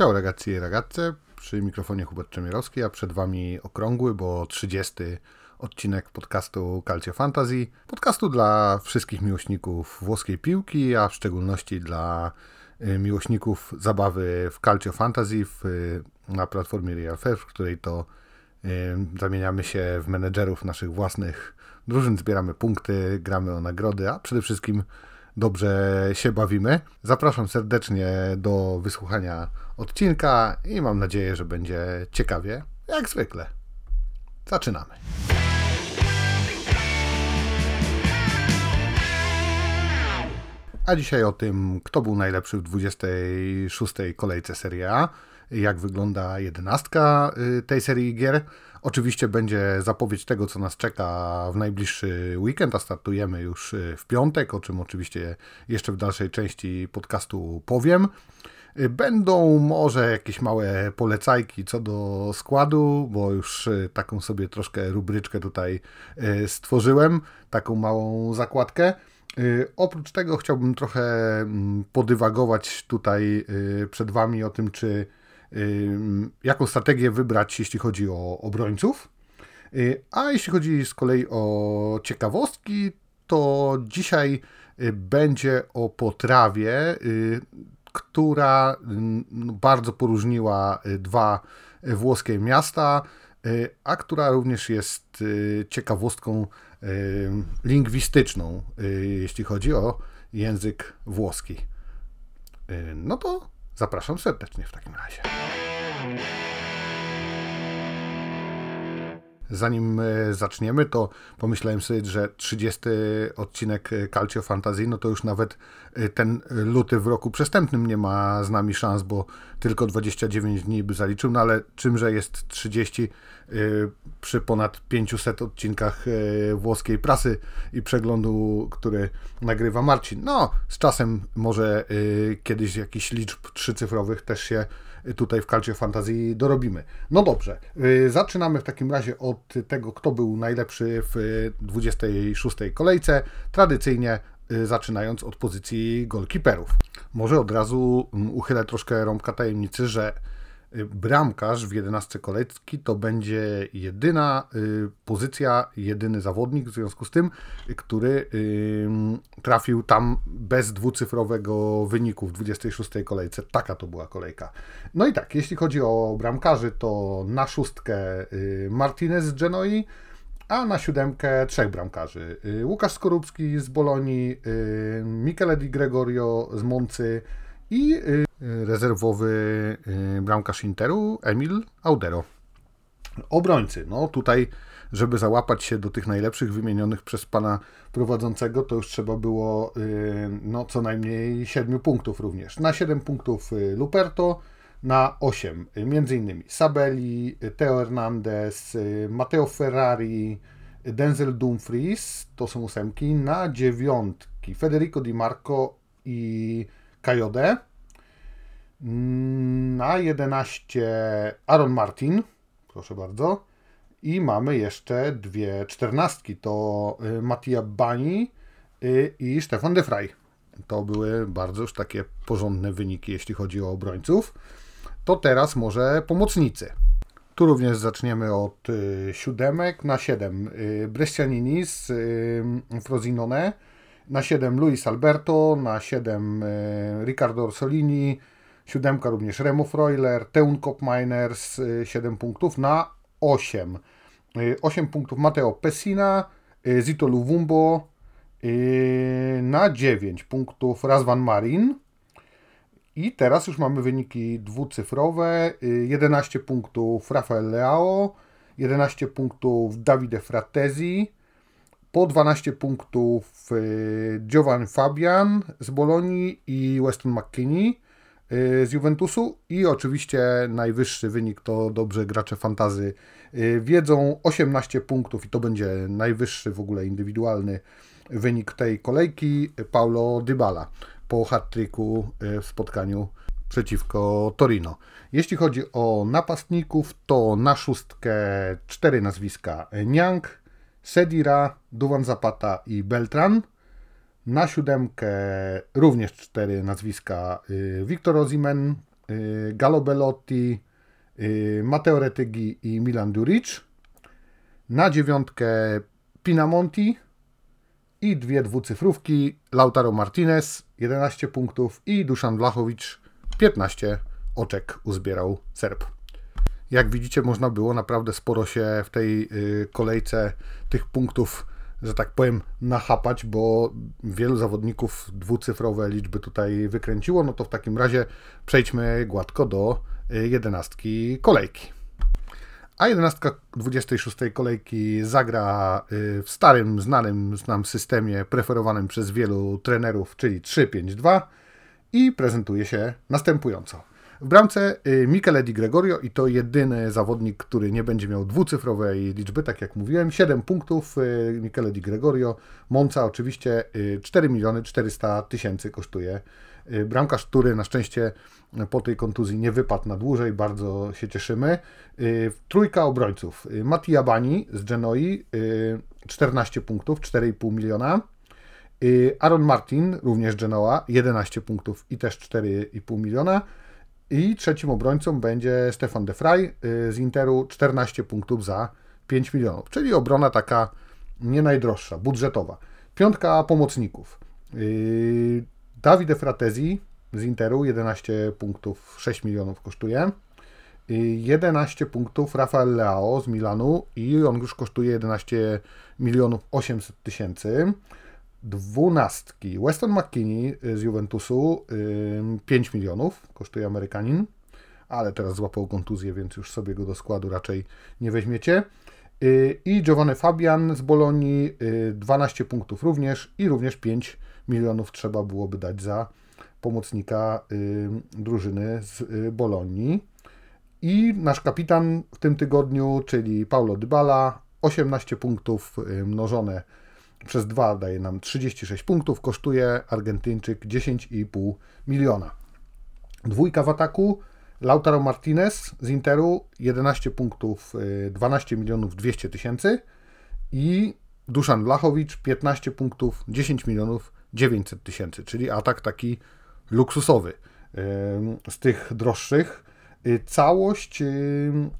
Ciao ragazzi i ragazze, przy mikrofonie Hubert Czemierowski, a przed Wami okrągły, bo 30 odcinek podcastu Calcio Fantasy. Podcastu dla wszystkich miłośników włoskiej piłki, a w szczególności dla y, miłośników zabawy w Calcio Fantasy w, y, na platformie Real Fair, w której to y, zamieniamy się w menedżerów naszych własnych drużyn, zbieramy punkty, gramy o nagrody, a przede wszystkim dobrze się bawimy. Zapraszam serdecznie do wysłuchania odcinka i mam nadzieję, że będzie ciekawie, jak zwykle. Zaczynamy. A dzisiaj o tym, kto był najlepszy w 26. kolejce Serie A, jak wygląda jedenastka y, tej serii gier. Oczywiście będzie zapowiedź tego, co nas czeka w najbliższy weekend, a startujemy już y, w piątek, o czym oczywiście jeszcze w dalszej części podcastu powiem. Y, będą może jakieś małe polecajki co do składu, bo już taką sobie troszkę rubryczkę tutaj stworzyłem, taką małą zakładkę. Oprócz tego chciałbym trochę mm, podywagować tutaj przed Wami o tym, czy jaką strategię wybrać, jeśli chodzi o obrońców. Y, a jeśli chodzi z kolei o ciekawostki, to dzisiaj y, będzie o potrawie, y, która no, bardzo poróżniła dwa włoskie miasta, a która również jest ciekawostką lingwistyczną, jeśli chodzi o język włoski. No to Zapraszam serdecznie w takim razie. Zanim e, zaczniemy, to pomyślałem sobie, że 30 odcinek e, Calcio Fantasy, no to już nawet e, ten luty w roku przestępnym nie ma z nami szans, bo tylko 29 dni by zaliczył, no ale czymże jest 30 przy ponad 500 odcinkach włoskiej prasy i przeglądu, który nagrywa Marcin. No, z czasem może kiedyś jakiś liczb trzycyfrowych też się tutaj w Calcio Fantasy dorobimy. No dobrze, y, zaczynamy w takim razie od tego, kto był najlepszy w 26. kolejce, tradycyjnie y, zaczynając od pozycji golkiperów. Może od razu mm, uchylę troszkę rąbka tajemnicy, że bramkarz w 11 kolejki to będzie jedyna y, pozycja, jedyny zawodnik w związku z tym, który trafił tam bez dwucyfrowego wyniku w 26 kolejce. Taka to była kolejka. No i tak, jeśli chodzi o bramkarzy, to na szóstkę y, Martinez z Genoi, a na siódemkę trzech bramkarzy. Y, Łukasz Skorupski z Bolonii, Michele Di Gregorio z Moncy i rezerwowy y, bramkarz Interu Emil Audero. Obrońcy, no tutaj, żeby załapać się do tych najlepszych wymienionych przez pana prowadzącego, to już trzeba było y, no, co najmniej 7 punktów również. Na 7 punktów y, Luperto, na 8 między innymi Sabelli, Teo Hernandez, Matteo Ferrari, Denzel Dumfries, to są ósemki, na dziewiątki Federico Di Marco i Kajode, na 11 Aaron Martin, proszę bardzo. I mamy jeszcze dwie czternastki, to y, Mattia Bani y, i Stefan de Frey. To były bardzo już takie porządne wyniki, jeśli chodzi o obrońców. To teraz może pomocnicy. Tu również zaczniemy od y, siódemek. Na 7 y, Brescianini z Frosinone, na 7 Luis Alberto, na 7 y, Riccardo Orsolini, Siódemka również Remo Freuler, Teun Kopminers 7 punktów na 8. 8 y, punktów Mateo Pessina, y, Zito Luvumbo y, na 9 punktów Razvan Marin. I teraz już mamy wyniki dwucyfrowe. 11 punktów Rafael Leao, 11 punktów Davide Fratesi, po 12 punktów Giovanni Fabian z Bolonii i Weston McKinney. Y, z Juventusu i oczywiście najwyższy wynik to dobrze gracze fantazy y, wiedzą 18 punktów i to będzie najwyższy w ogóle indywidualny wynik tej kolejki Paulo Dybala po hat-tricku y, w spotkaniu przeciwko Torino. Jeśli chodzi o napastników, to na szóstkę cztery nazwiska Niang, Sedira, Duwan Zapata i Beltran. Na siódemkę również cztery nazwiska. Wiktor y, Ozimen, Galo Bellotti, Matteo Retygi i Milan Duric. Na dziewiątkę Pinamonti i dwie dwucyfrówki Lautaro Martinez 11 punktów i Duszan Blachowicz 15 oczek uzbierał Serb. Jak widzicie, można było naprawdę sporo się w tej y, kolejce tych punktów, że tak powiem, nachapać, bo wielu zawodników dwucyfrowe liczby tutaj wykręciło. No to w takim razie przejdźmy gładko do y, jedenastki kolejki. A jedenastka 26 kolejki zagra y, w starym, znanym nam systemie preferowanym przez wielu trenerów, czyli 3-5-2 i prezentuje się następująco. W bramce y, Michele Di Gregorio i to jedyny zawodnik, który nie będzie miał dwucyfrowej liczby, tak jak mówiłem. 7 punktów y, Michele Di Gregorio. Monca oczywiście 4 miliony 400 tysięcy kosztuje bramkarz, który na szczęście po tej kontuzji nie wypadł na dłużej, bardzo się cieszymy. Trójka obrońców. Mattia Bani z Genoi, 14 punktów, 4,5 miliona. Aaron Martin, również Genoa, 11 punktów i też 4,5 miliona. I trzecim obrońcą będzie Stefan de Frey z Interu, 14 punktów za 5 milionów, czyli obrona taka nie najdroższa, budżetowa. Piątka pomocników. Davide Fratezi z Interu, 11 punktów, 6 milionów kosztuje. 11 punktów Rafael Leao z Milanu i on już kosztuje 11 milionów 800 tysięcy. Dwunastki Weston McKinney z Juventusu 5 milionów kosztuje Amerykanin, ale teraz złapał kontuzję, więc już sobie go do składu raczej nie weźmiecie. I Giovanni Fabian z Bolonii 12 punktów również i również 5 milionów trzeba byłoby dać za pomocnika drużyny z Bolonii. I nasz kapitan w tym tygodniu, czyli Paulo Dybala, 18 punktów mnożone przez 2 daje nam 36 punktów, kosztuje Argentyńczyk 10,5 miliona. Dwójka w ataku, Lautaro Martinez z Interu, 11 punktów, 12 milionów 200 tysięcy i Duszan Blachowicz, 15 punktów, 10 milionów 900 tysięcy, czyli atak taki luksusowy z tych droższych. Y, całość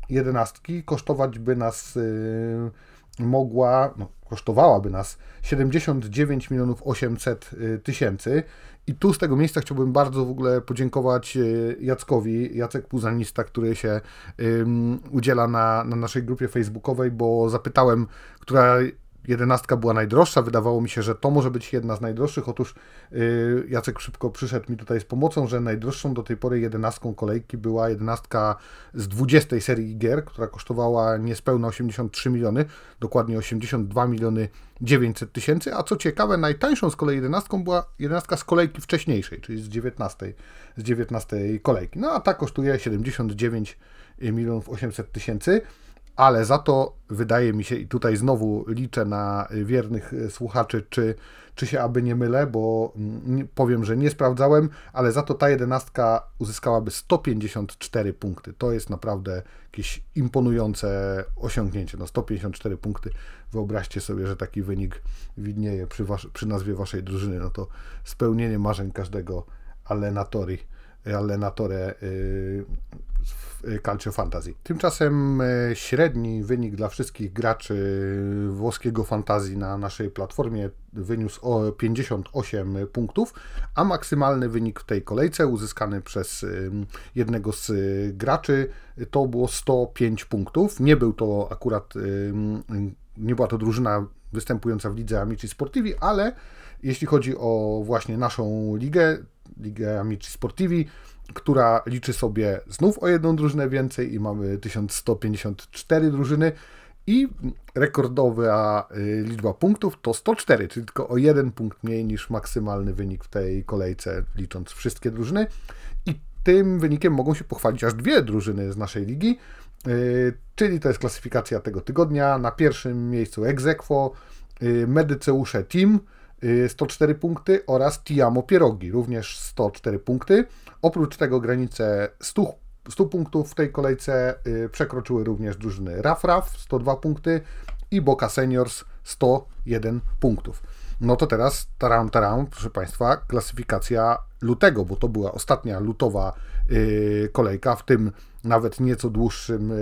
jedenastki kosztować by nas y, mogła, no, kosztowałaby nas 79 milionów 800 y, tysięcy. I tu z tego miejsca chciałbym bardzo w ogóle podziękować Jackowi, Jacek Puzanista, który się um, udziela na, na naszej grupie facebookowej, bo zapytałem, która jedenastka była najdroższa. Wydawało mi się, że to może być jedna z najdroższych. Otóż yy, Jacek szybko przyszedł mi tutaj z pomocą, że najdroższą do tej pory jedenastką kolejki była jedenastka z 20 serii gier, która kosztowała niespełna 83 miliony, dokładnie 82 miliony 900 tysięcy, a co ciekawe, najtańszą z kolei jedenastką była jedenastka z kolejki wcześniejszej, czyli z 19, z 19 kolejki. No a ta kosztuje 79 milionów 800 tysięcy ale za to wydaje mi się, i tutaj znowu liczę na wiernych słuchaczy, czy, czy się aby nie mylę, bo powiem, że nie sprawdzałem, ale za to ta jedenastka uzyskałaby 154 punkty. To jest naprawdę jakieś imponujące osiągnięcie. No 154 punkty. Wyobraźcie sobie, że taki wynik widnieje przy, was, przy nazwie waszej drużyny. No to spełnienie marzeń każdego Allenatori allenatore y, w Calcio Fantasy. Tymczasem y, średni wynik dla wszystkich graczy włoskiego fantasy na naszej platformie wyniósł o 58 punktów, a maksymalny wynik w tej kolejce uzyskany przez y, jednego z graczy to było 105 punktów. Nie był to akurat, nie była to drużyna występująca w lidze Amici Sportivi, ale jeśli chodzi o właśnie naszą ligę, Ligę Amici Sportivi, która liczy sobie znów o jedną drużynę więcej i mamy 1154 drużyny i rekordowa y, liczba punktów to 104, czyli tylko o jeden punkt mniej niż maksymalny wynik w tej kolejce, licząc wszystkie drużyny. I tym wynikiem mogą się pochwalić aż dwie drużyny z naszej ligi, y, czyli to jest klasyfikacja tego tygodnia. Na pierwszym miejscu Exequo, y, Medyceusze Team, 104 punkty oraz Tiamo Pierogi, również 104 punkty. Oprócz tego granice 100, 100 punktów w tej kolejce y, przekroczyły również drużyny Raf Raf 102 punkty i Boca Seniors 101 punktów. No to teraz, taram, taram, proszę Państwa, klasyfikacja lutego, bo to była ostatnia lutowa yy, kolejka, w tym nawet nieco dłuższym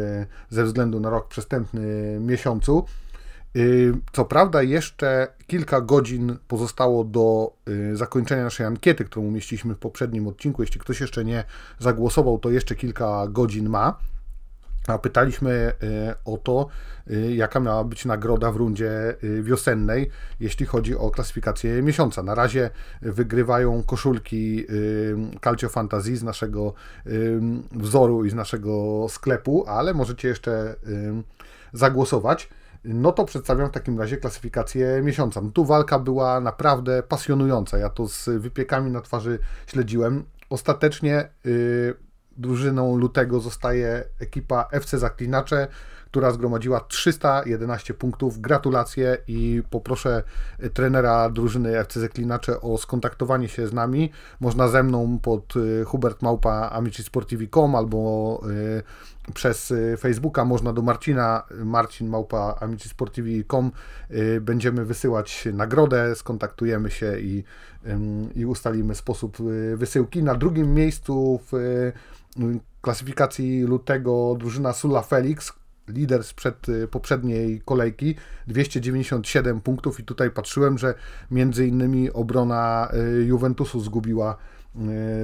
ze względu na rok przestępny miesiącu. Yy, co prawda, jeszcze kilka godzin pozostało do yy, zakończenia naszej ankiety, którą umieściliśmy w poprzednim odcinku. Jeśli ktoś jeszcze nie zagłosował, to jeszcze kilka godzin ma. A pytaliśmy y, o to, y, jaka miała być nagroda w rundzie y, wiosennej, jeśli chodzi o klasyfikację miesiąca. Na razie wygrywają koszulki Calcio Fantasy z naszego wzoru i z naszego sklepu, ale możecie jeszcze zagłosować. No to przedstawiam w takim razie klasyfikację miesiąca. No tu walka była naprawdę pasjonująca. Ja to z wypiekami na twarzy śledziłem. Ostatecznie drużyną lutego zostaje ekipa FC Zaklinacze, która zgromadziła 311 punktów. Gratulacje i poproszę trenera drużyny FC Zaklinacze o skontaktowanie się z nami. Można ze mną pod y, Hubert Małpa amicisportivi.com albo y, przez y, Facebooka, można do Marcina, Marcin Małpa amicisportivi.com. Będziemy wysyłać nagrodę, skontaktujemy się i, i ustalimy sposób wysyłki. Na drugim miejscu w klasyfikacji lutego drużyna Sula Felix, lider sprzed y, poprzedniej kolejki, 297 punktów. I tutaj patrzyłem, że między innymi obrona y, Juventusu zgubiła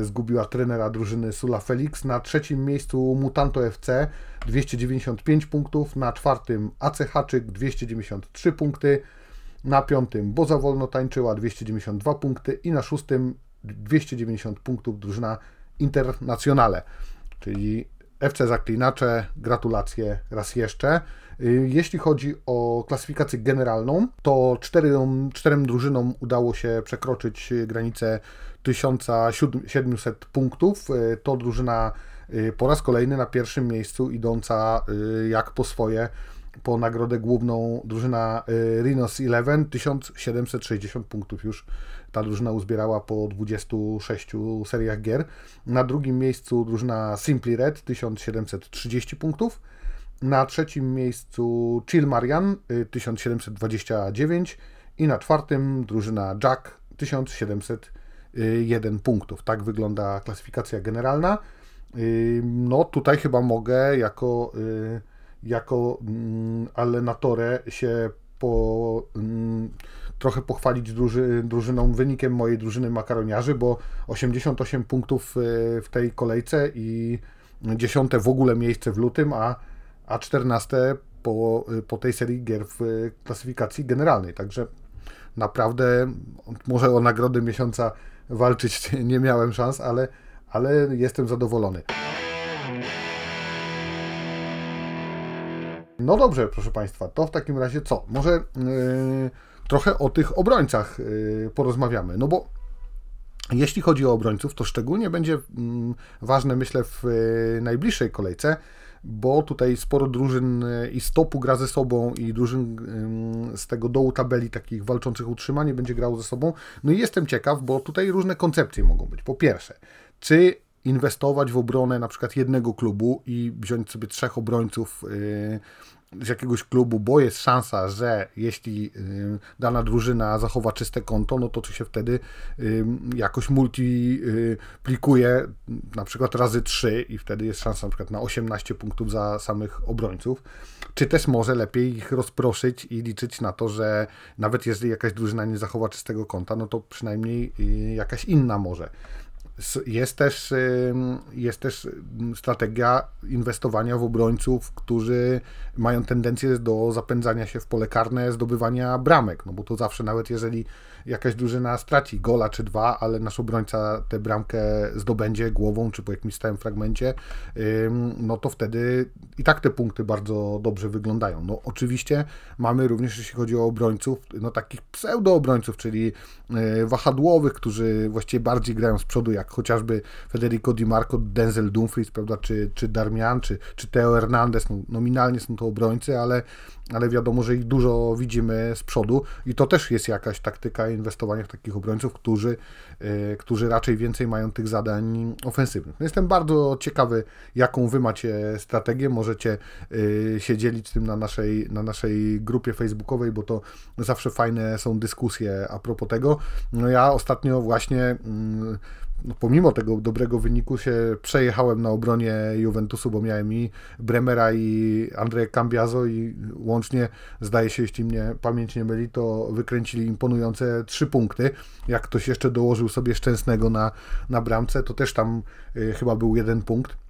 y, zgubiła trenera drużyny Sula Felix. Na trzecim miejscu Mutanto FC 295 punktów, na czwartym AC Haczyk 293 punkty, na piątym Boza Wolno tańczyła 292 punkty. I na szóstym 290 punktów drużyna Internacjonale, czyli FC Zaklinacze, gratulacje raz jeszcze. Y, jeśli chodzi o klasyfikację generalną, to czterem, czterem drużynom udało się przekroczyć granicę 1700 punktów. Y, to drużyna y, po raz kolejny na pierwszym miejscu, idąca jak po swoje po nagrodę główną drużyna Rhinos 11, 1760 punktów już ta drużyna uzbierała po 26 seriach gier. Na drugim miejscu drużyna Simply Red 1730 punktów. Na trzecim miejscu Chill Marian 1729 i na czwartym drużyna Jack 1701 punktów. Tak wygląda klasyfikacja generalna. No tutaj chyba mogę jako, jako mm, Allenatore się po mm, trochę pochwalić druży, drużyną, wynikiem mojej drużyny makaroniarzy, bo 88 punktów e, w tej kolejce i 10 w ogóle miejsce w lutym, a, a 14 po, po tej serii gier w klasyfikacji generalnej. Także naprawdę może o nagrody miesiąca walczyć nie miałem szans, ale, ale jestem zadowolony. No dobrze, proszę Państwa, to w takim razie co? Może yy, trochę o tych obrońcach y, porozmawiamy. No bo jeśli chodzi o obrońców, to szczególnie będzie mm, ważne, myślę, w y, najbliższej kolejce, bo tutaj sporo drużyn y, i stopu gra ze sobą i drużyn z tego dołu tabeli takich walczących utrzymanie będzie grało ze sobą. No i jestem ciekaw, bo tutaj różne koncepcje mogą być. Po pierwsze, czy inwestować w obronę na przykład jednego klubu i wziąć sobie trzech obrońców z jakiegoś klubu, bo jest szansa, że jeśli y, dana drużyna zachowa czyste konto, no to czy się wtedy y, jakoś multiplikuje na przykład razy 3 i wtedy jest szansa na przykład na 18 punktów za samych obrońców, czy też może lepiej ich rozproszyć i liczyć na to, że nawet jeżeli jakaś drużyna nie zachowa czystego konta, no to przynajmniej y, jakaś inna może. Jest też, jest też strategia inwestowania w obrońców, którzy mają tendencję do zapędzania się w pole karne, zdobywania bramek, no bo to zawsze, nawet jeżeli jakaś drużyna straci gola czy dwa, ale nasz obrońca tę bramkę zdobędzie głową czy po jakimś stałym fragmencie, no to wtedy i tak te punkty bardzo dobrze wyglądają. No oczywiście mamy również, jeśli chodzi o obrońców, no takich pseudo-obrońców, czyli e, wahadłowych, którzy właściwie bardziej grają z przodu, jak chociażby Federico Di Marco, Denzel Dumfries, prawda, czy, czy Darmian, czy, czy Teo Hernandez, no, nominalnie są to obrońcy, ale, ale wiadomo, że ich dużo widzimy z przodu i to też jest jakaś taktyka inwestowania w takich obrońców, którzy, yy, którzy raczej więcej mają tych zadań ofensywnych. No jestem bardzo ciekawy, jaką wy macie strategię, możecie yy, się dzielić tym na naszej, na naszej grupie facebookowej, bo to zawsze fajne są dyskusje a propos tego. No ja ostatnio właśnie yy, no pomimo tego dobrego wyniku się przejechałem na obronie Juventusu, bo miałem i Bremera i Andrzeja Cambiazo i łącznie, zdaje się, jeśli mnie pamięć nie myli, to wykręcili imponujące trzy punkty. Jak ktoś jeszcze dołożył sobie Szczęsnego na, na bramce, to też tam y, chyba był jeden punkt.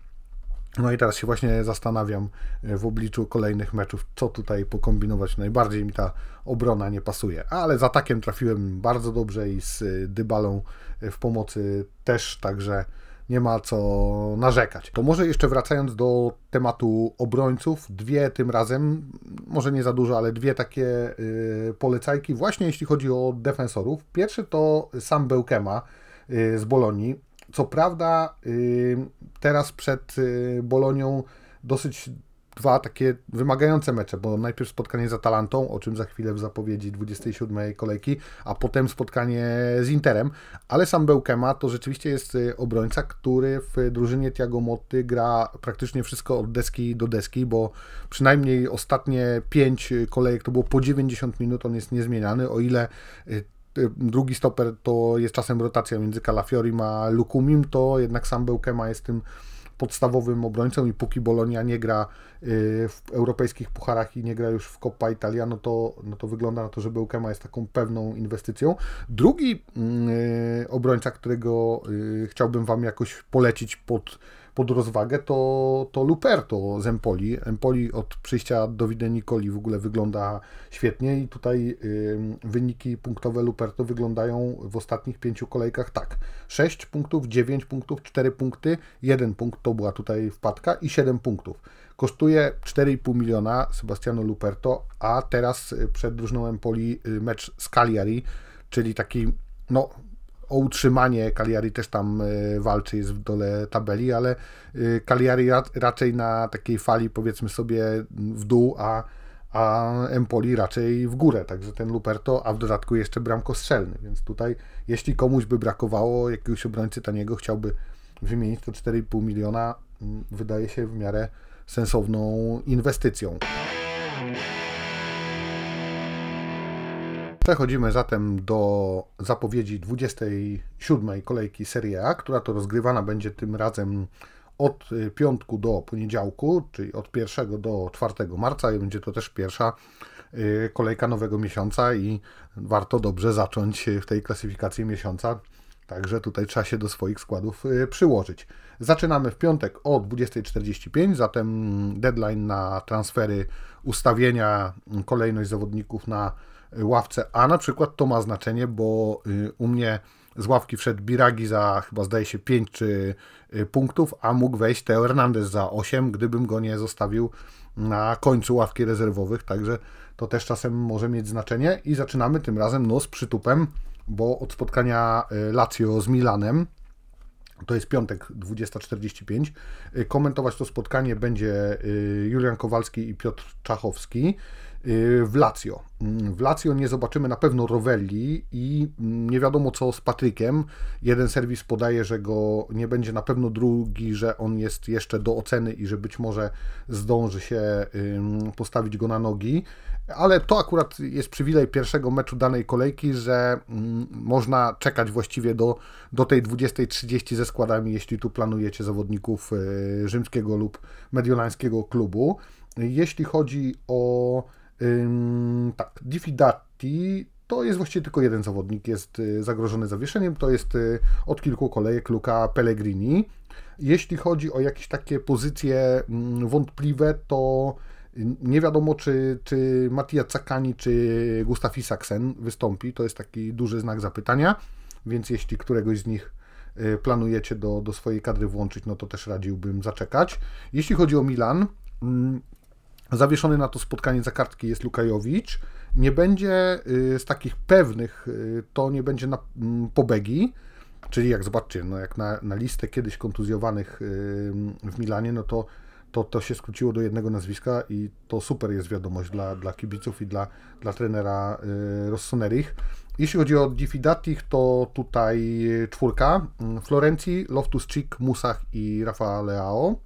No i teraz się właśnie zastanawiam e, w obliczu kolejnych meczów, co tutaj pokombinować. Najbardziej mi ta obrona nie pasuje, ale z atakiem trafiłem bardzo dobrze i z e, Dybalą e, w pomocy też, także nie ma co narzekać. To może jeszcze wracając do tematu obrońców, dwie tym razem, może nie za dużo, ale dwie takie polecajki, właśnie jeśli chodzi o defensorów. Pierwszy to sam Bełkema z Bolonii co prawda, teraz przed y, Bolonią dosyć dwa takie wymagające mecze, bo najpierw spotkanie z Atalantą, o czym za chwilę w zapowiedzi 27 kolejki, a potem spotkanie z Interem, ale sam Bełkema to rzeczywiście jest y, obrońca, który w drużynie Tiago Moty gra praktycznie wszystko od deski do deski, bo przynajmniej ostatnie pięć kolejek to było po 90 minut, on jest niezmieniany, o ile y, drugi stoper to jest czasem rotacja między Calafiorim a Lukumim, to jednak sam Bełkema jest tym podstawowym obrońcą i póki Bolonia nie gra y, w europejskich pucharach i nie gra już w Coppa Italia, no to, no to wygląda na to, że Bełkema jest taką pewną inwestycją. Drugi yy, obrońca, którego chciałbym Wam jakoś polecić pod pod rozwagę, to, to Luperto z Empoli. Empoli od przyjścia do Nicoli w ogóle wygląda świetnie i tutaj wyniki punktowe Luperto wyglądają w ostatnich pięciu kolejkach tak. 6 punktów, 9 punktów, 4 punkty, 1 punkt to była tutaj wpadka i 7 punktów. Kosztuje 4,5 miliona Sebastiano Luperto, a teraz y, przed drużyną Empoli y, mecz z Cagliari, czyli taki no, o utrzymanie Cagliari też tam e, walczy, jest w dole tabeli, ale e, Cagliari raczej na takiej fali powiedzmy sobie w dół, a, a Empoli raczej w górę, także ten Luperto, a w dodatku jeszcze bramkostrzelny, więc tutaj jeśli komuś by brakowało jakiegoś obrońcy taniego, chciałby wymienić to 4,5 miliona, wydaje się w miarę sensowną inwestycją. Przechodzimy zatem do zapowiedzi 27 kolejki Serie A, która to rozgrywana będzie tym razem od piątku do poniedziałku, czyli od 1 do 4 marca i będzie to też pierwsza y, kolejka nowego miesiąca i warto dobrze zacząć w tej klasyfikacji miesiąca. Także tutaj trzeba się do swoich składów y, przyłożyć. Zaczynamy w piątek o 20.45, zatem deadline na transfery, ustawienia, kolejność zawodników na ławce, a na przykład to ma znaczenie, bo y, u mnie z ławki wszedł Biragi za chyba zdaje się 5 czy y, punktów, a mógł wejść Teo Hernandez za 8, gdybym go nie zostawił na końcu ławki rezerwowych, także to też czasem może mieć znaczenie i zaczynamy tym razem no z przytupem, bo od spotkania y, Lazio z Milanem to jest piątek 20.45. Komentować to spotkanie będzie Julian Kowalski i Piotr Czachowski. W Lazio. Mm, w Lazio nie zobaczymy na pewno Rovelli i mm, nie wiadomo co z Patrykiem. Jeden serwis podaje, że go nie będzie na pewno drugi, że on jest jeszcze do oceny i że być może zdąży się postawić go na nogi. Ale to akurat jest przywilej pierwszego meczu danej kolejki, że mm, można czekać właściwie do, do tej 20.30 ze składami, jeśli tu planujecie zawodników y, rzymskiego lub mediolańskiego klubu. Jeśli chodzi o Tak, Diffidati to jest właściwie tylko jeden zawodnik, jest y, zagrożony zawieszeniem, to jest y, od kilku kolejek Luca Pellegrini. Jeśli chodzi o jakieś takie pozycje mm, wątpliwe, to y, nie wiadomo, czy, czy Mattia Zakani, czy Gustav Isaksen wystąpi. To jest taki duży znak zapytania, więc jeśli któregoś z nich planujecie do, do swojej kadry włączyć, no to też radziłbym zaczekać. Jeśli chodzi o Milan, mm, Zawieszony na to spotkanie za kartki jest Lukajowicz. Nie będzie y, z takich pewnych, y, to nie będzie na mm, Pobegi, czyli jak zobaczcie, no jak na, na listę kiedyś kontuzjowanych y, w Milanie, no to to, to się skróciło do jednego nazwiska i to super jest wiadomość dla, dla kibiców i dla, dla trenera Rossonerich. Jeśli chodzi o Diffidatich, to tutaj czwórka. Mm, Florencji, Loftus-Cheek, Musach i Rafa Leao.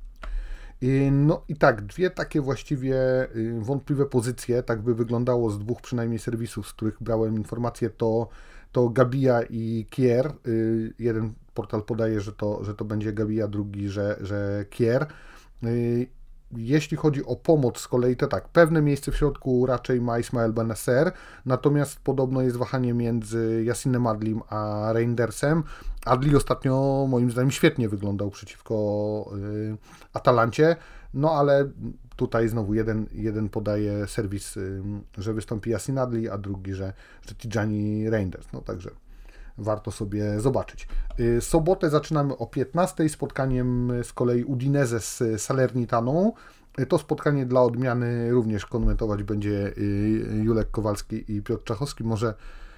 No i tak, dwie takie właściwie y, wątpliwe pozycje, tak by wyglądało z dwóch przynajmniej serwisów, z których brałem informacje, to, to Gabia i Kier. Y, jeden portal podaje, że to, że to będzie Gabia, drugi, że, że Kier. Jeśli chodzi o pomoc z kolei, to tak, pewne miejsce w środku raczej ma Ismael Benacer, natomiast podobno jest wahanie między Yassinem Adlim a Reindersem. Adli ostatnio moim zdaniem świetnie wyglądał przeciwko y, Atalancie, no ale tutaj znowu jeden, jeden podaje serwis, y, że wystąpi Yassin Adli, a drugi, że, że Tijani Reinders, no także warto sobie zobaczyć. Y, sobotę zaczynamy o 15 spotkaniem z kolei Udinese z Salernitaną. Y, to spotkanie dla odmiany również komentować będzie y, Julek Kowalski i Piotr Czachowski. Może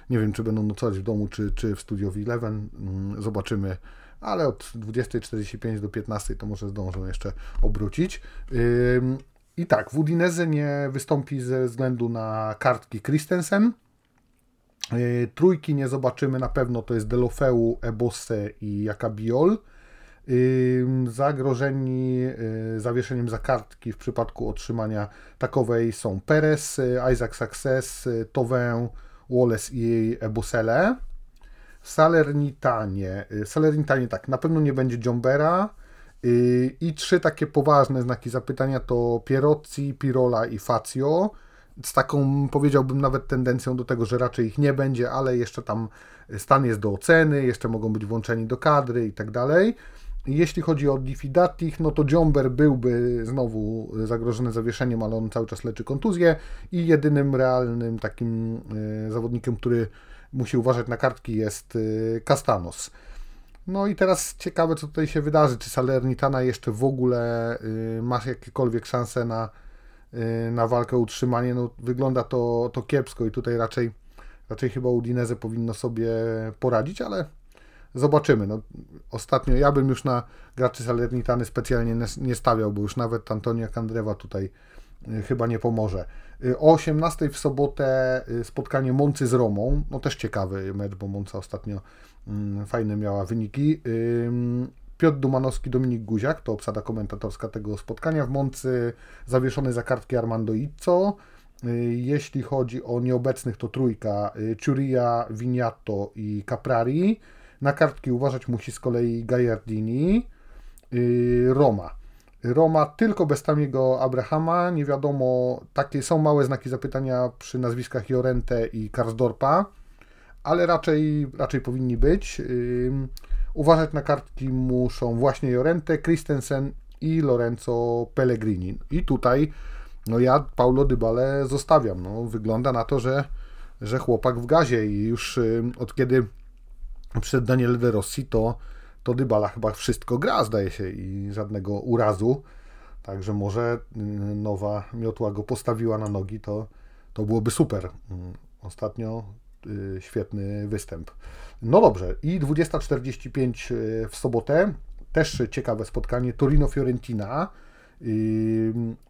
nie wiem, czy będą nocować w domu, czy, czy w studio Eleven. Mm, zobaczymy. Ale od 20.45 do 15 to może zdążą jeszcze obrócić. I tak, w Udinese nie wystąpi ze względu na kartki Christensen. E, trójki nie zobaczymy na pewno, to jest Delofeu, Ebosse i Jakabiol. E, zagrożeni e, zawieszeniem za kartki w przypadku otrzymania takowej są Perez, Isaac Success, Tovin, Wallace i Ebusele. Salernitanie. Salernitanie tak, na pewno nie będzie Jombera. I trzy takie poważne znaki zapytania to Pierozzi, Pirola i Fazio z taką, powiedziałbym, nawet tendencją do tego, że raczej ich nie będzie, ale jeszcze tam stan jest do oceny, jeszcze mogą być włączeni do kadry i tak dalej. Jeśli chodzi o Diffidatich, no to Jomber byłby znowu zagrożony zawieszeniem, ale on cały czas leczy kontuzję i jedynym realnym takim e, zawodnikiem, który musi uważać na kartki jest e, Castanos. No i teraz ciekawe, co tutaj się wydarzy. Czy Salernitana jeszcze w ogóle e, ma jakiekolwiek szanse na na walkę utrzymanie, no wygląda to, to kiepsko i tutaj raczej, raczej chyba Udinese powinno sobie poradzić, ale zobaczymy. No, ostatnio ja bym już na graczy Salernitany specjalnie nie stawiał, bo już nawet Antonia Kandrewa tutaj y, chyba nie pomoże. Y, o 18 w sobotę spotkanie Moncy z Romą, no też ciekawy mecz, bo Monca ostatnio mm, fajne miała wyniki. Piotr Dumanowski, Dominik Guziak, to obsada komentatorska tego spotkania w Moncy, zawieszony za kartki Armando Izzo. Y, jeśli chodzi o nieobecnych, to trójka y, Ciuria, Vignato i Caprari. Na kartki uważać musi z kolei Gagliardini. Y, Roma. Roma tylko bez Tamiego Abrahama. Nie wiadomo, takie są małe znaki zapytania przy nazwiskach Jorente i Karsdorpa, ale raczej, raczej powinni być. Uważać na kartki muszą właśnie Jorente, Christensen i Lorenzo Pellegrini. I tutaj no ja Paulo Dybale zostawiam. No, wygląda na to, że, że chłopak w gazie i już y, od kiedy przed Daniel De Rossi, to, to Dybala chyba wszystko gra, zdaje się, i żadnego urazu. Także może y, nowa miotła go postawiła na nogi, to, to byłoby super. Mm, ostatnio świetny występ. No dobrze, i 20.45 e, w sobotę, też ciekawe spotkanie, Torino-Fiorentina.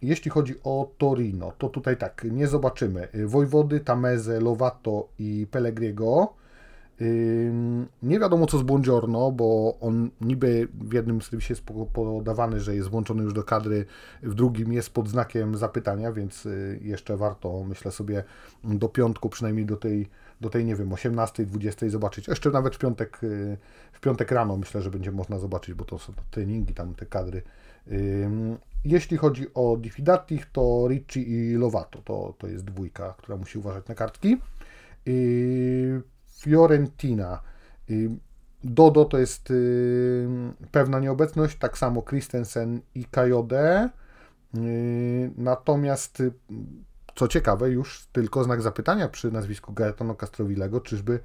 Jeśli chodzi o Torino, to tutaj tak, nie zobaczymy. Wojwody, Tameze, Lovato i Pellegriego. Nie wiadomo co z Buongiorno, bo on niby w jednym serwisie jest podawany, że jest włączony już do kadry, w drugim jest pod znakiem zapytania, więc y, jeszcze warto, myślę sobie, do piątku, przynajmniej do tej do tej, nie wiem, 18, 20 zobaczyć. Jeszcze nawet w piątek, y, w piątek rano myślę, że będzie można zobaczyć, bo to są treningi, tam te kadry. Jeśli chodzi o Diffidatich, to Ricci i Lovato, to, to jest dwójka, która musi uważać na kartki. Fiorentina. Dodo to jest pewna nieobecność, tak samo Christensen i Kajode. Natomiast co ciekawe, już tylko znak zapytania przy nazwisku Gaetano Castrowilego, czyżby,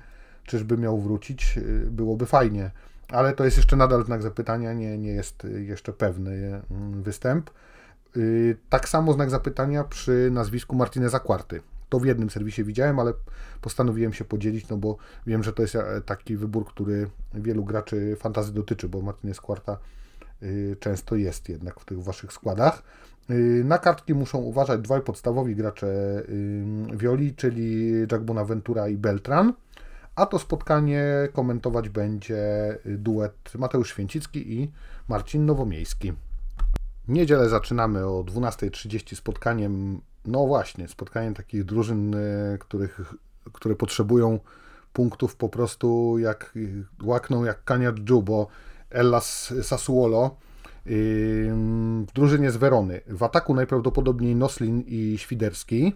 czyżby miał wrócić, y, byłoby fajnie. Ale to jest jeszcze nadal znak zapytania, nie, nie jest jeszcze pewny mm, występ. Y, tak samo znak zapytania przy nazwisku Martineza Quarty. To w jednym serwisie widziałem, ale postanowiłem się podzielić, no bo wiem, że to jest e, taki wybór, który wielu graczy fantazy dotyczy, bo Martinez Quarta często jest jednak w tych waszych składach. Na kartki muszą uważać dwaj podstawowi gracze Violi, czyli Jack Bonaventura i Beltran. A to spotkanie komentować będzie duet Mateusz Święcicki i Marcin Nowomiejski. Niedzielę zaczynamy o 12.30 spotkaniem, no właśnie, spotkaniem takich drużyn, których, które potrzebują punktów po prostu jak łakną jak kania dżu, bo Ellas Sassuolo w drużynie z Werony. W ataku najprawdopodobniej Noslin i Świderski.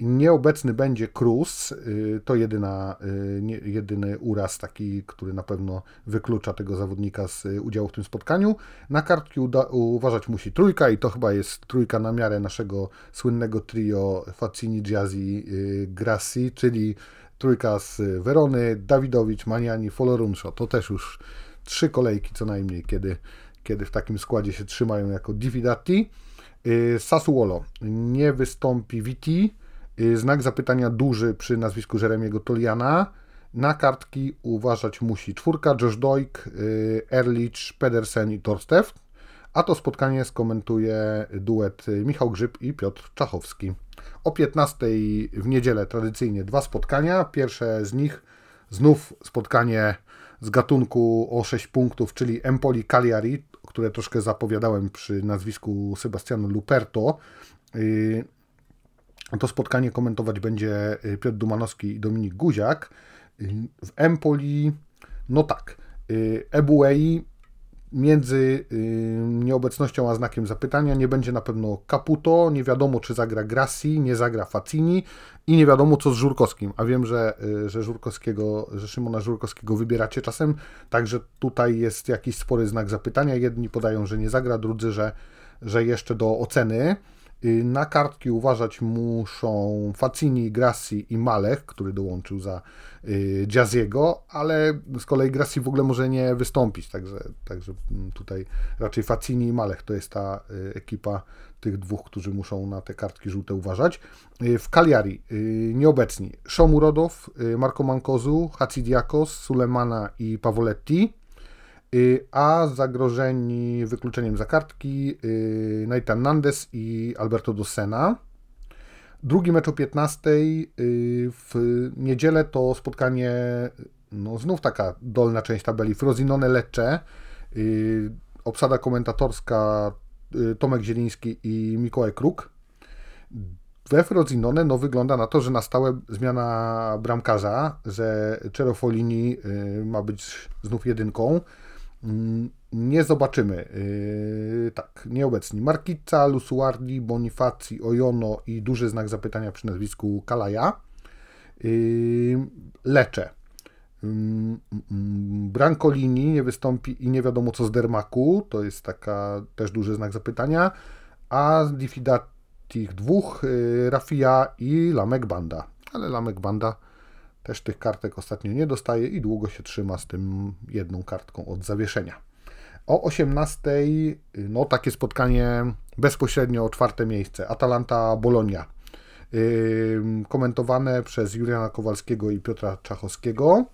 Nieobecny będzie Cruz, y, to jedyna, y, jedyny uraz taki, który na pewno wyklucza tego zawodnika z y, udziału w tym spotkaniu. Na kartki uda, uważać musi trójka i to chyba jest trójka na miarę naszego słynnego trio Facini, Giazzi, Grassi, czyli trójka z Werony, Dawidowicz, Maniani, Folorunsho. To też już trzy kolejki co najmniej, kiedy, kiedy w takim składzie się trzymają jako Diffidati. Sassuolo nie wystąpi Viti, Y, znak zapytania duży przy nazwisku Jeremiego Toliana. Na kartki uważać musi czwórka, Josh Doik, y, Erlich, Pedersen i Torstev. A to spotkanie skomentuje duet Michał Grzyb i Piotr Czachowski. O 15 w niedzielę tradycyjnie dwa spotkania. Pierwsze z nich znów spotkanie z gatunku o 6 punktów, czyli Empoli Cagliari, które troszkę zapowiadałem przy nazwisku Sebastiano Luperto. Y, to spotkanie komentować będzie y, Piotr Dumanowski i Dominik Guziak. Y, w Empoli, no tak, Ebuei między nieobecnością a znakiem zapytania. Nie będzie na pewno Caputo, nie wiadomo czy zagra Grassi, nie zagra Facini i nie wiadomo co z Żurkowskim, a wiem, że, że Żurkowskiego, że Szymona Żurkowskiego wybieracie czasem, także tutaj jest jakiś spory znak zapytania, jedni podają, że nie zagra, drudzy, że, że jeszcze do oceny. Y, na kartki uważać muszą Facini, Grassi i Malech, który dołączył za y, Jazziego, ale z kolei Grassi w ogóle może nie wystąpić, także, także mm, tutaj raczej Facini i Malech to jest ta y, ekipa tych dwóch, którzy muszą na te kartki żółte uważać. W Cagliari nieobecni Szomurodow, Marco Mankozu, Hacidiakos, Sulemana i Pavoletti. Y, a zagrożeni wykluczeniem za kartki y, Nathan Nandes i Alberto Dossena. Drugi mecz o 15 y, w niedzielę to spotkanie, no znów taka dolna część tabeli, Frozinone Lecce, obsada komentatorska Tomek Zieliński i Mikołaj Kruk. We Frozinone no, wygląda na to, że na stałe zmiana bramkarza, że Cerofolini ma być znów jedynką, nie zobaczymy. Yy, tak, nieobecni. Markica, Lusuardi, Bonifaci, Ojono i duży znak zapytania przy nazwisku Kalaja. Yy, Lecze. Yy, Brancolini nie wystąpi i nie wiadomo co z Dermaku. To jest taka też duży znak zapytania. A z Diffidatich dwóch, yy, Rafia i Lamek Banda. Ale Lamek Banda też tych kartek ostatnio nie dostaje i długo się trzyma z tym jedną kartką od zawieszenia. O 18 no takie spotkanie bezpośrednio o czwarte miejsce. Atalanta-Bolonia. Yy, komentowane przez Juliana Kowalskiego i Piotra Czachowskiego.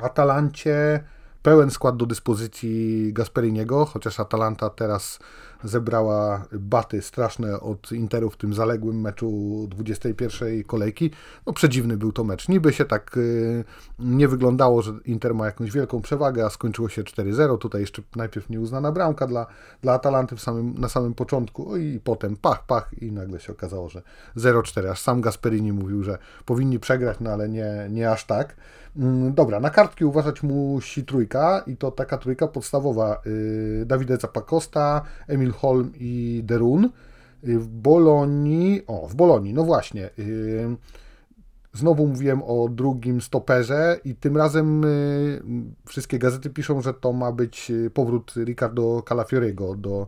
Atalancie pełen skład do dyspozycji Gasperiniego, chociaż Atalanta teraz zebrała baty straszne od Interu w tym zaległym meczu 21 kolejki. No przedziwny był to mecz. Niby się tak y, nie wyglądało, że Inter ma jakąś wielką przewagę, a skończyło się 4-0. Tutaj jeszcze najpierw nieuznana bramka dla, dla Atalanty samym, na samym początku i potem pach, pach i nagle się okazało, że 0-4. Aż sam Gasperini mówił, że powinni przegrać, no ale nie, nie aż tak. Mm, dobra, na kartki uważać musi trójka i to taka trójka podstawowa. Y, Davide Zapacosta, Emil Holm i Derun. Y, w Bolonii, o, w Bolonii, no właśnie. Y, znowu mówiłem o drugim stoperze i tym razem wszystkie gazety piszą, że to ma być powrót Ricardo Calafioriego do,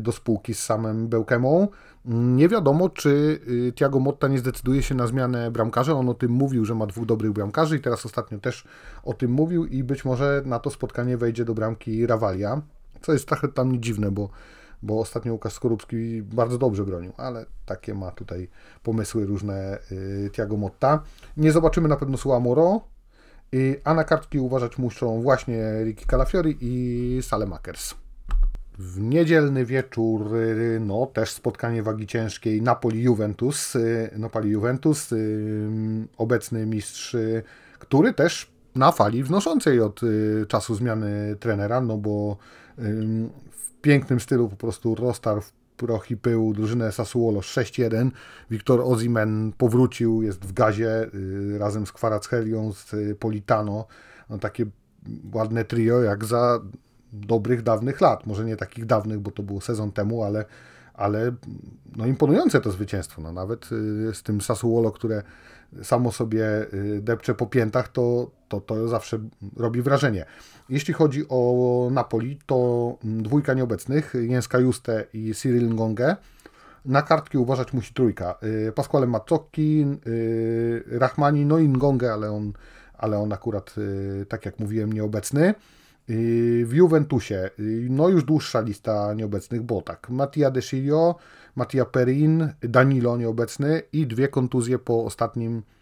do spółki z samym Bełkemą. Nie wiadomo, czy y, Tiago Motta nie zdecyduje się na zmianę bramkarza. On o tym mówił, że ma dwóch dobrych bramkarzy i teraz ostatnio też o tym mówił i być może na to spotkanie wejdzie do bramki Rawalia, co jest trochę tam dziwne, bo, bo ostatnio Łukasz Skorupski bardzo dobrze bronił, ale takie ma tutaj pomysły różne y, Tiago Motta. Nie zobaczymy na pewno Suamoro, y, a na kartki uważać muszą właśnie Ricky Calafiori i Salemakers. W niedzielny wieczór, no też spotkanie wagi ciężkiej Napoli-Juventus. Napoli-Juventus, obecny mistrz, który też na fali wznoszącej od czasu zmiany trenera, no bo pięknym stylu po prostu roztarł w proch i pył drużynę Sassuolo 6-1. Wiktor Ozimen powrócił, jest w gazie razem z Kwarachelią, z Politano. No, takie ładne trio jak za dobrych, dawnych lat. Może nie takich dawnych, bo to było sezon temu, ale, ale no imponujące to zwycięstwo. No nawet y, z tym Sassuolo, które samo sobie y, depcze po piętach, to, to, to zawsze robi wrażenie. Jeśli chodzi o Napoli, to dwójka nieobecnych, Jęska Juste i Cyril Ngonge. Na kartki uważać musi trójka. Y, Pasquale Mazzocchi, Rahmani, no i Ngonge, ale on, ale on akurat, tak jak mówiłem, nieobecny. W Juventusie, no już dłuższa lista nieobecnych, bo tak, Mattia De Sciglio, Mattia Perin, Danilo nieobecny i dwie kontuzje po ostatnim y,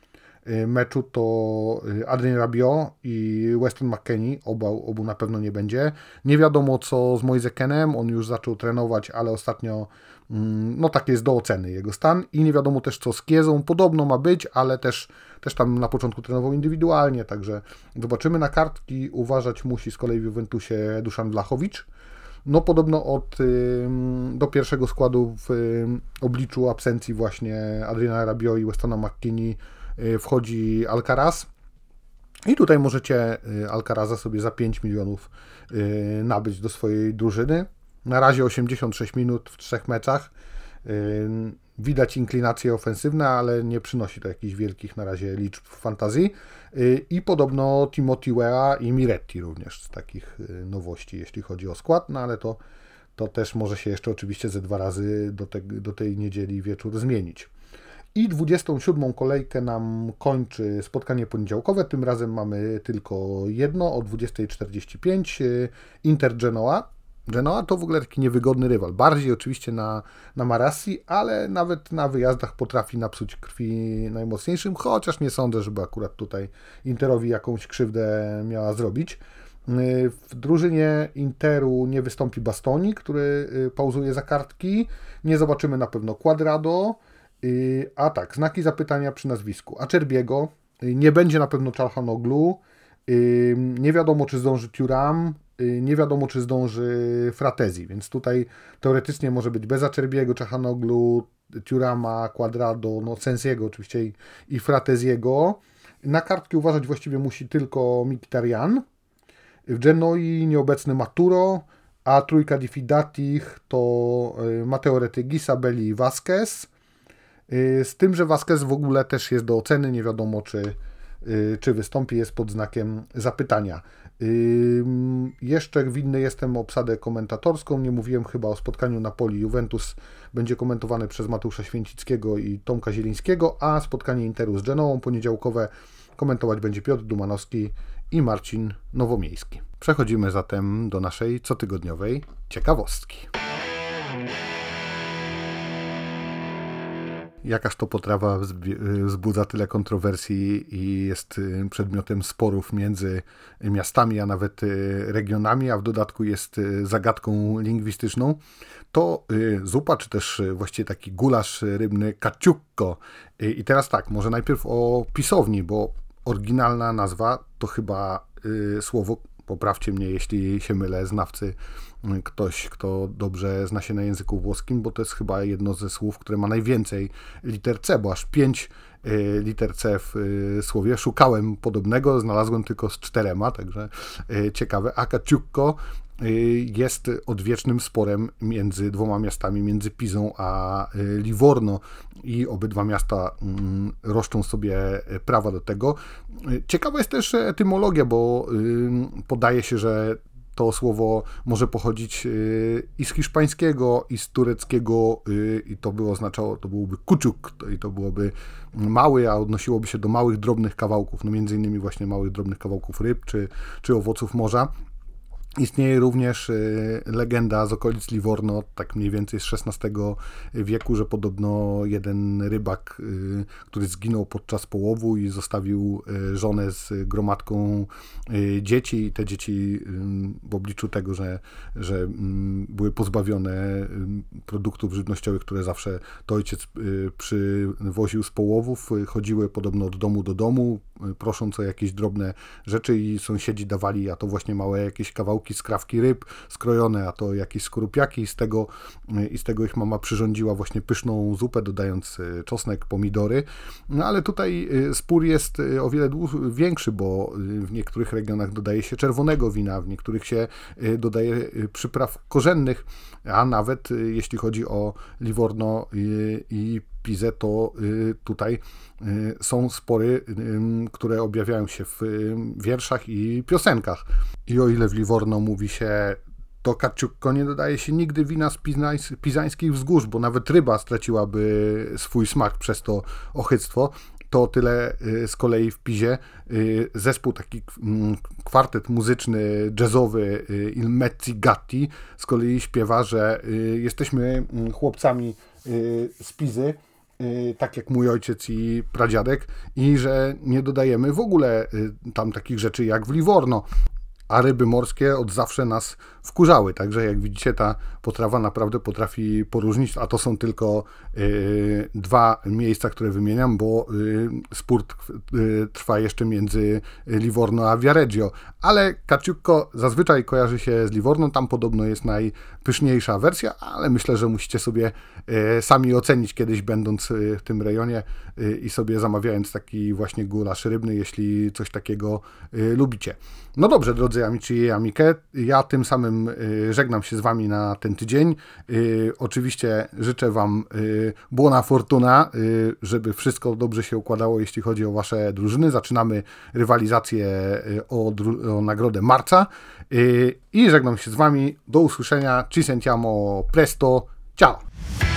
meczu to y, Adrien Rabiot i Weston McKennie, oba, obu na pewno nie będzie. Nie wiadomo co z Moisekenem, on już zaczął trenować, ale ostatnio mm, no tak jest do oceny jego stan i nie wiadomo też co z Kiezą, podobno ma być, ale też też tam na początku trenował indywidualnie, także zobaczymy na kartki. Uważać musi z kolei w Juventusie Duszan Blachowicz. No podobno od do pierwszego składu w obliczu absencji właśnie Adriana Rabiot i Westona McKinney y, wchodzi Alcaraz. I tutaj możecie y, Alcaraza sobie za 5 milionów y, nabyć do swojej drużyny. Na razie 86 minut w trzech meczach. Widać inklinacje ofensywne, ale nie przynosi to jakichś wielkich na razie liczb w fantazji. Y, I podobno Timothy Wea i Miretti również z takich y, nowości, jeśli chodzi o skład, no ale to, to też może się jeszcze oczywiście ze dwa razy do, te, do tej niedzieli wieczór zmienić. I 27. kolejkę nam kończy spotkanie poniedziałkowe. Tym razem mamy tylko jedno o 20.45. Y, Inter Genoa Genoa to w ogóle taki niewygodny rywal. Bardziej oczywiście na, na Marassi, ale nawet na wyjazdach potrafi napsuć krwi najmocniejszym, chociaż nie sądzę, żeby akurat tutaj Interowi jakąś krzywdę miała zrobić. W drużynie Interu nie wystąpi Bastoni, który y, pauzuje za kartki. Nie zobaczymy na pewno Quadrado. Y, a tak, znaki zapytania przy nazwisku. Acerbiego. Y, nie będzie na pewno Czalhanoglu. Nie wiadomo, czy zdąży Turam. Y, nie wiadomo, czy zdąży Fratezi, więc tutaj teoretycznie może być bez Acerbiego, Czechanoglu, Turama, Quadrado, no Sensiego oczywiście i, i Frateziego. Na kartki uważać właściwie musi tylko Mkhitaryan. W Genoi nieobecny Maturo, a trójka Diffidatich to y, Mateo Retygi, Sabelli i Vasquez. Y, z tym, że Vasquez w ogóle też jest do oceny, nie wiadomo czy, czy wystąpi, jest pod znakiem zapytania. Jeszcze winny jestem obsadę komentatorską. Nie mówiłem chyba o spotkaniu Napoli Juventus. Będzie komentowane przez Mateusza Święcickiego i Tomka Zielińskiego, a spotkanie Interu z Genoą poniedziałkowe komentować będzie Piotr Dumanowski i Marcin Nowomiejski. Przechodzimy zatem do naszej cotygodniowej ciekawostki. Jakaż to potrawa wzbudza tyle kontrowersji i jest y, przedmiotem sporów między miastami, a nawet y, regionami, a w dodatku jest y, zagadką lingwistyczną, to zupa, czy też właściwie taki gulasz rybny kaciukko. I teraz tak, może najpierw o pisowni, bo oryginalna nazwa to chyba słowo poprawcie mnie, jeśli się mylę, znawcy, mm, ktoś, kto dobrze zna się na języku włoskim, bo to jest chyba jedno ze słów, które ma najwięcej liter C, bo aż pięć y, liter C w y, słowie. Szukałem podobnego, znalazłem tylko z czterema, także y, ciekawe. Akaciukko jest odwiecznym sporem między dwoma miastami, między Pizą a y, Livorno i obydwa miasta mm, roszczą sobie prawa do tego. Y, ciekawa jest też etymologia, bo podaje się, że to słowo może pochodzić i z hiszpańskiego, i z tureckiego, i to by oznaczało, to byłoby kuczuk, i to byłoby mały, a odnosiłoby się do małych, drobnych kawałków, no między innymi właśnie małych, drobnych kawałków ryb, czy, czy owoców morza. Istnieje również y, legenda z okolic Livorno, tak mniej więcej z XVI wieku, że podobno jeden rybak, y, który zginął podczas połowu i zostawił y, żonę z gromadką dzieci. I te dzieci w obliczu tego, że, że były pozbawione produktów żywnościowych, które zawsze to ojciec przywoził z połowów, chodziły podobno od domu do domu, prosząc o jakieś drobne rzeczy i sąsiedzi dawali, a to właśnie małe jakieś kawałki skrawki ryb skrojone, a to jakieś skorupiaki i z tego, i z tego ich mama przyrządziła właśnie pyszną zupę, dodając e, czosnek, pomidory. No ale tutaj spór jest o wiele większy, bo w niektórych regionach dodaje się czerwonego wina, w niektórych się dodaje przypraw korzennych, a nawet jeśli chodzi o Livorno i Pizę, to tutaj są spory, które objawiają się w wierszach i piosenkach. I o ile w Livorno mówi się to nie dodaje się nigdy wina z pizańskich wzgórz, bo nawet ryba straciłaby swój smak przez to ochyctwo, to tyle y, z kolei w Pizie y, zespół, taki kwartet muzyczny, jazzowy y, Il Mezzi Gatti. Z kolei śpiewa, że jesteśmy chłopcami z Pizy, tak jak mój ojciec i pradziadek i że nie dodajemy w ogóle tam takich rzeczy jak w Livorno a ryby morskie od zawsze nas wkurzały. Także jak widzicie, ta potrawa naprawdę potrafi poróżnić, a to są tylko y, dwa miejsca, które wymieniam, bo y, spór y, trwa jeszcze między Livorno a Viareggio. Ale Kaciukko zazwyczaj kojarzy się z Livorno, tam podobno jest najpyszniejsza wersja, ale myślę, że musicie sobie sami ocenić kiedyś będąc w tym rejonie i sobie zamawiając taki właśnie gulasz rybny, jeśli coś takiego lubicie. No dobrze, drodzy amici i amike, ja tym samym y, żegnam się z Wami na ten tydzień. Y, oczywiście życzę Wam y, buona fortuna, żeby wszystko dobrze się układało, jeśli chodzi o Wasze drużyny. Zaczynamy rywalizację o, o nagrodę marca i żegnam się z Wami. Do usłyszenia. Ci sentiamo presto. Ciao!